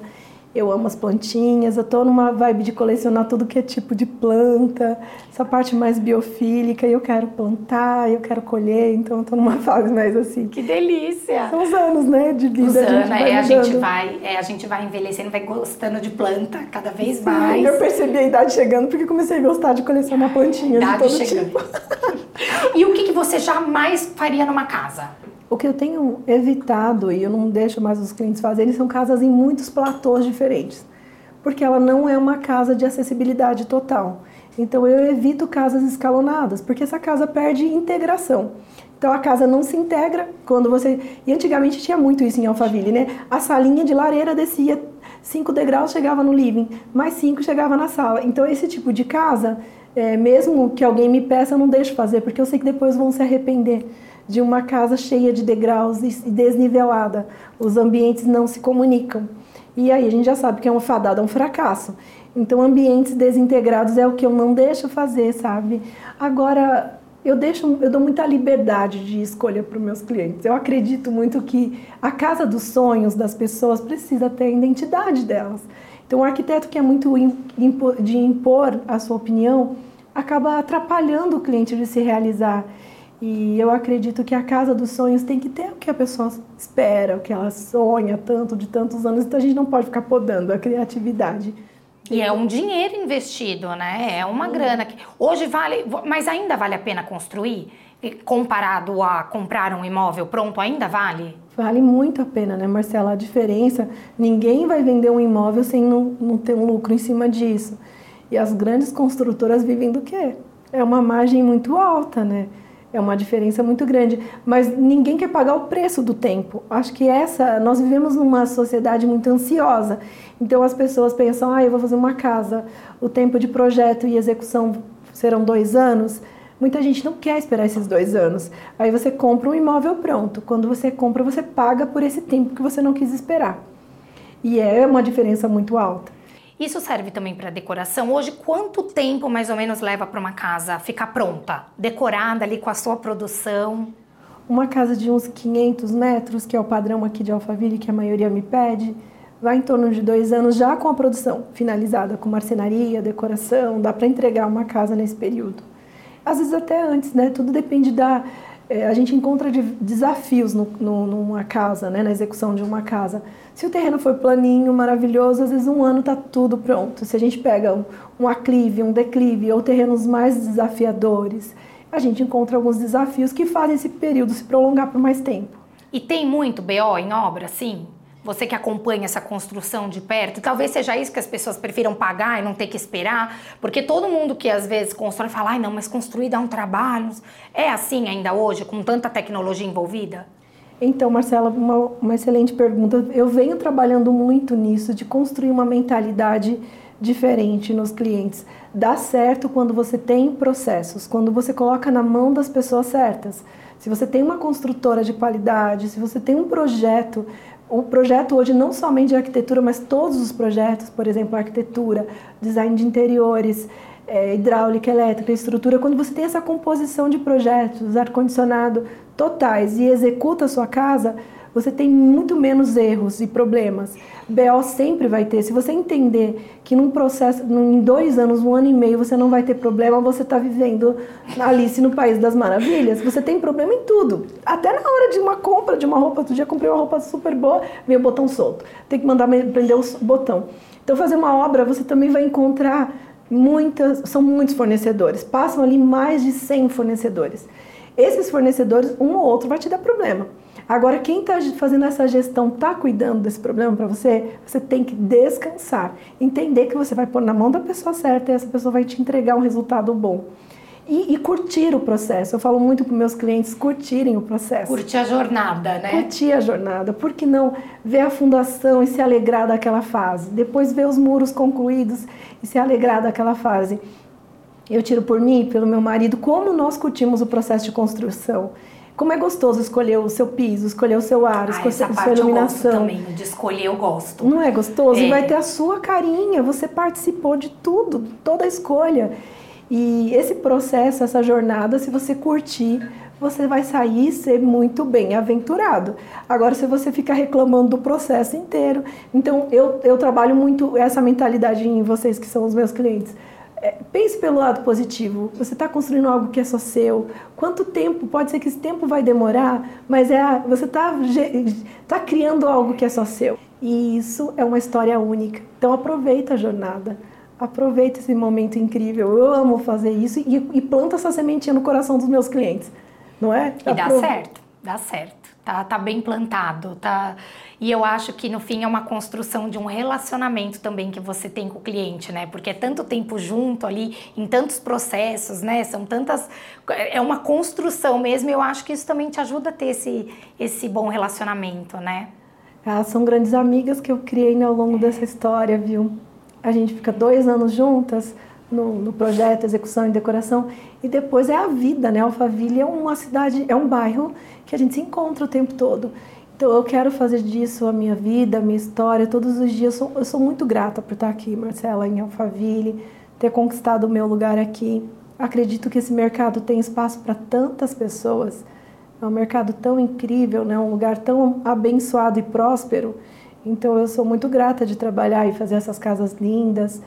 Eu amo as plantinhas, eu tô numa vibe de colecionar tudo que é tipo de planta, essa parte mais biofílica, e eu quero plantar, eu quero colher, então eu tô numa (laughs) fase mais assim. Que delícia! São os anos, né, de vida. Usando, a gente vai é, a gente vai, é, a gente vai envelhecendo, vai gostando de planta cada vez Sim, mais. Eu percebi a idade chegando porque comecei a gostar de colecionar plantinhas de Idade todo chegando. tipo. (laughs) E o que, que você jamais faria numa casa? O que eu tenho evitado e eu não deixo mais os clientes fazerem são casas em muitos platôs diferentes, porque ela não é uma casa de acessibilidade total. Então eu evito casas escalonadas, porque essa casa perde integração. Então a casa não se integra quando você. E antigamente tinha muito isso em Alphaville, né? A salinha de lareira descia cinco degraus, chegava no living, mais cinco chegava na sala. Então esse tipo de casa, é, mesmo que alguém me peça, eu não deixo fazer, porque eu sei que depois vão se arrepender de uma casa cheia de degraus e desnivelada. Os ambientes não se comunicam. E aí a gente já sabe que é uma fadada, é um fracasso. Então, ambientes desintegrados é o que eu não deixo fazer, sabe? Agora, eu deixo, eu dou muita liberdade de escolha para os meus clientes. Eu acredito muito que a casa dos sonhos das pessoas precisa ter a identidade delas. Então, o arquiteto que é muito de impor a sua opinião acaba atrapalhando o cliente de se realizar. E eu acredito que a casa dos sonhos tem que ter o que a pessoa espera, o que ela sonha tanto de tantos anos. Então, a gente não pode ficar podando a criatividade. E é um dinheiro investido, né? É uma grana que hoje vale, mas ainda vale a pena construir comparado a comprar um imóvel pronto, ainda vale? Vale muito a pena, né, Marcela? A diferença, ninguém vai vender um imóvel sem não, não ter um lucro em cima disso. E as grandes construtoras vivem do quê? É uma margem muito alta, né? É uma diferença muito grande, mas ninguém quer pagar o preço do tempo. Acho que essa, nós vivemos numa sociedade muito ansiosa. Então as pessoas pensam, ah, eu vou fazer uma casa, o tempo de projeto e execução serão dois anos. Muita gente não quer esperar esses dois anos. Aí você compra um imóvel pronto. Quando você compra, você paga por esse tempo que você não quis esperar. E é uma diferença muito alta. Isso serve também para decoração. Hoje, quanto tempo mais ou menos leva para uma casa ficar pronta, decorada ali com a sua produção? Uma casa de uns 500 metros, que é o padrão aqui de Alphaville, que a maioria me pede, vai em torno de dois anos já com a produção finalizada, com marcenaria, decoração, dá para entregar uma casa nesse período. Às vezes até antes, né? Tudo depende da, é, a gente encontra de desafios no, no, numa casa, né, na execução de uma casa. Se o terreno for planinho, maravilhoso, às vezes um ano está tudo pronto. Se a gente pega um, um aclive, um declive ou terrenos mais desafiadores, a gente encontra alguns desafios que fazem esse período se prolongar por mais tempo. E tem muito BO em obra, sim? Você que acompanha essa construção de perto, talvez seja isso que as pessoas prefiram pagar e não ter que esperar, porque todo mundo que às vezes constrói fala, ai não, mas construir dá um trabalho. É assim ainda hoje, com tanta tecnologia envolvida? Então, Marcela, uma, uma excelente pergunta. Eu venho trabalhando muito nisso, de construir uma mentalidade diferente nos clientes. Dá certo quando você tem processos, quando você coloca na mão das pessoas certas. Se você tem uma construtora de qualidade, se você tem um projeto o projeto hoje não somente de arquitetura, mas todos os projetos, por exemplo, arquitetura, design de interiores, é, hidráulica, elétrica, estrutura, quando você tem essa composição de projetos, ar-condicionado totais e executa a sua casa, você tem muito menos erros e problemas. BO sempre vai ter. Se você entender que num processo, em dois anos, um ano e meio, você não vai ter problema, você está vivendo Alice no País das Maravilhas, você tem problema em tudo. Até na hora de uma compra de uma roupa. Outro dia comprei uma roupa super boa, veio o botão solto. Tem que mandar prender o botão. Então, fazer uma obra, você também vai encontrar muitas, são muitos fornecedores. Passam ali mais de 100 fornecedores. Esses fornecedores, um ou outro vai te dar problema. Agora, quem está fazendo essa gestão, está cuidando desse problema para você, você tem que descansar. Entender que você vai pôr na mão da pessoa certa e essa pessoa vai te entregar um resultado bom. E, e, curtir o processo. Eu falo muito para meus clientes curtirem o processo. Curtir a jornada, né? Curtir a jornada. Por que não ver a fundação e se alegrar daquela fase? Depois ver os muros concluídos e se alegrar daquela fase. Eu tiro por mim, pelo meu marido, como nós curtimos o processo de construção. Como é gostoso escolher o seu piso, escolher o seu ar, ah, escolher a sua iluminação. Eu também, de escolher eu gosto. Não é gostoso? É. E vai ter a sua carinha, você participou de tudo, toda a escolha. E esse processo, essa jornada, se você curtir, você vai sair e ser muito bem aventurado. Agora, se você ficar reclamando do processo inteiro. Então, eu, eu trabalho muito essa mentalidade em vocês que são os meus clientes. É, pense pelo lado positivo. Você está construindo algo que é só seu. Quanto tempo? Pode ser que esse tempo vai demorar, mas é você está tá criando algo que é só seu. E isso é uma história única. Então aproveita a jornada. Aproveita esse momento incrível. Eu amo fazer isso e, e planta essa sementinha no coração dos meus clientes. Não é? E dá certo, dá certo tá, tá bem plantado, tá? E eu acho que no fim é uma construção de um relacionamento também que você tem com o cliente, né? Porque é tanto tempo junto ali, em tantos processos, né? São tantas. É uma construção mesmo, e eu acho que isso também te ajuda a ter esse, esse bom relacionamento, né? Ah, são grandes amigas que eu criei ao longo dessa história, viu? A gente fica dois anos juntas, no, no, projeto, execução e decoração. E depois é a vida, né? Alphaville é uma cidade, é um bairro que a gente se encontra o tempo todo. Então eu quero fazer disso a minha vida, a minha história, todos os dias. Eu sou, eu sou muito grata por estar aqui, Marcela, em Alphaville, ter conquistado o meu lugar aqui. Acredito que esse mercado tem espaço para tantas pessoas. É um mercado tão incrível, né? um lugar tão abençoado e próspero. Então eu sou muito grata de trabalhar e fazer essas casas lindas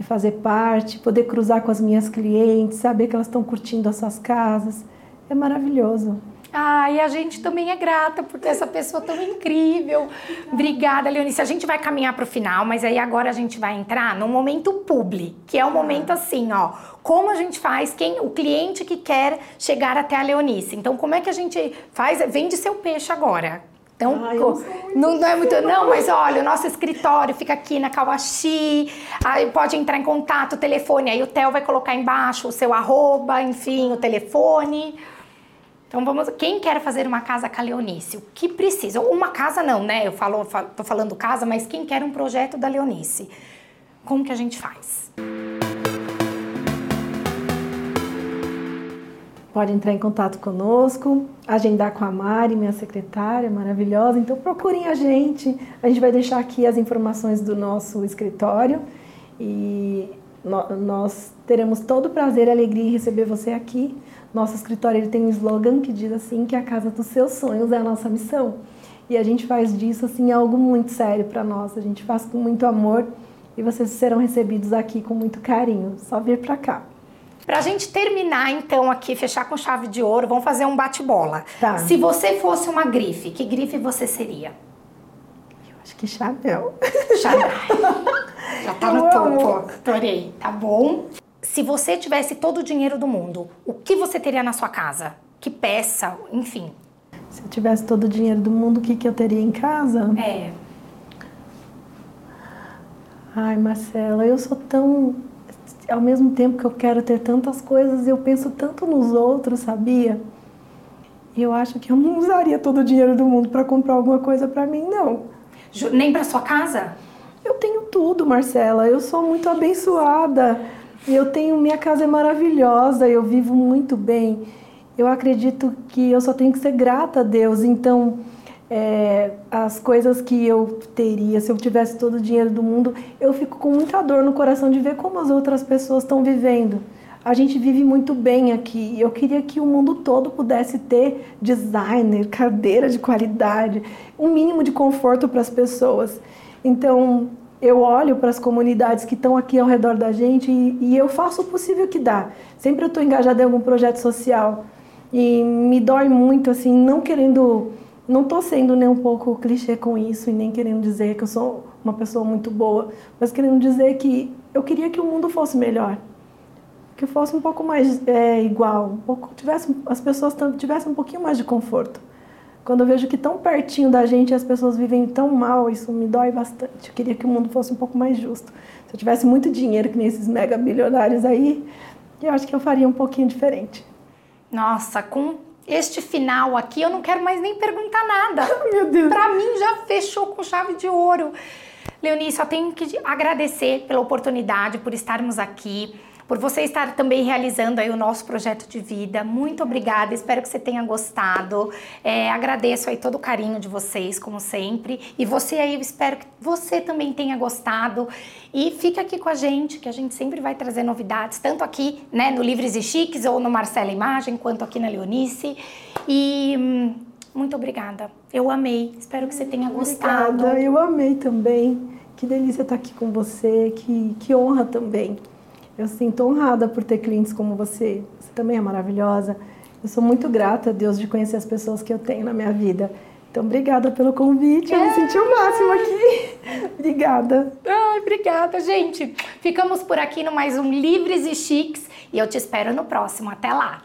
e fazer parte, poder cruzar com as minhas clientes, saber que elas estão curtindo as suas casas. É maravilhoso. Ah, e a gente também é grata por ter essa pessoa tão incrível. Obrigada, Leonice. A gente vai caminhar para o final, mas aí agora a gente vai entrar no momento publi, que é o momento assim, ó. Como a gente faz, quem o cliente que quer chegar até a Leonice. Então, como é que a gente faz? Vende seu peixe agora. Então, Ai, não, não, é muito. Não, mas olha, o nosso escritório fica aqui na Kawashi. Aí pode entrar em contato, o telefone. Aí o Theo vai colocar embaixo o seu arroba, enfim, o telefone. Então vamos. Quem quer fazer uma casa com a Leonice? O que precisa? Uma casa não, né? Eu falo, tô falando casa, mas quem quer um projeto da Leonice? Como que a gente faz? pode entrar em contato conosco, agendar com a Mari, minha secretária maravilhosa. Então procurem a gente. A gente vai deixar aqui as informações do nosso escritório e nós teremos todo o prazer e alegria em receber você aqui. Nosso escritório ele tem um slogan que diz assim que a casa dos seus sonhos é a nossa missão. E a gente faz disso assim algo muito sério para nós. A gente faz com muito amor e vocês serão recebidos aqui com muito carinho. Só vir para cá. Pra gente terminar, então, aqui, fechar com chave de ouro, vamos fazer um bate-bola. Tá. Se você fosse uma grife, que grife você seria? Eu acho que Chanel. Chanel. (laughs) Já tá no topo. Adorei. Tá bom? Se você tivesse todo o dinheiro do mundo, o que você teria na sua casa? Que peça, enfim. Se eu tivesse todo o dinheiro do mundo, o que, que eu teria em casa? É. Ai, Marcela, eu sou tão ao mesmo tempo que eu quero ter tantas coisas, eu penso tanto nos outros, sabia? Eu acho que eu não usaria todo o dinheiro do mundo para comprar alguma coisa para mim, não. Nem para sua casa? Eu tenho tudo, Marcela. Eu sou muito abençoada. Eu tenho minha casa é maravilhosa, eu vivo muito bem. Eu acredito que eu só tenho que ser grata a Deus. Então, é, as coisas que eu teria se eu tivesse todo o dinheiro do mundo, eu fico com muita dor no coração de ver como as outras pessoas estão vivendo. A gente vive muito bem aqui. Eu queria que o mundo todo pudesse ter designer, cadeira de qualidade, um mínimo de conforto para as pessoas. Então, eu olho para as comunidades que estão aqui ao redor da gente e, e eu faço o possível que dá. Sempre eu estou engajada em algum projeto social e me dói muito, assim, não querendo não estou sendo nem um pouco clichê com isso e nem querendo dizer que eu sou uma pessoa muito boa, mas querendo dizer que eu queria que o mundo fosse melhor, que fosse um pouco mais é, igual, um pouco tivesse as pessoas tivessem um pouquinho mais de conforto. Quando eu vejo que tão pertinho da gente as pessoas vivem tão mal, isso me dói bastante. Eu queria que o mundo fosse um pouco mais justo. Se eu tivesse muito dinheiro que nem esses mega bilionários aí, eu acho que eu faria um pouquinho diferente. Nossa, com este final aqui, eu não quero mais nem perguntar nada. (laughs) Meu Deus. Para mim já fechou com chave de ouro. Leonice, só tenho que agradecer pela oportunidade, por estarmos aqui por você estar também realizando aí o nosso projeto de vida. Muito obrigada, espero que você tenha gostado. É, agradeço aí todo o carinho de vocês, como sempre. E você aí, eu espero que você também tenha gostado. E fica aqui com a gente, que a gente sempre vai trazer novidades, tanto aqui né, no Livres e Chiques ou no Marcela Imagem, quanto aqui na Leonice. E hum, muito obrigada. Eu amei. Espero que você tenha gostado. Obrigada, eu amei também. Que delícia estar aqui com você, que, que honra também. Eu sinto honrada por ter clientes como você. Você também é maravilhosa. Eu sou muito grata a Deus de conhecer as pessoas que eu tenho na minha vida. Então, obrigada pelo convite. Eu é. me senti o máximo aqui. (laughs) obrigada. Ai, obrigada, gente. Ficamos por aqui no mais um Livres e Chiques e eu te espero no próximo. Até lá.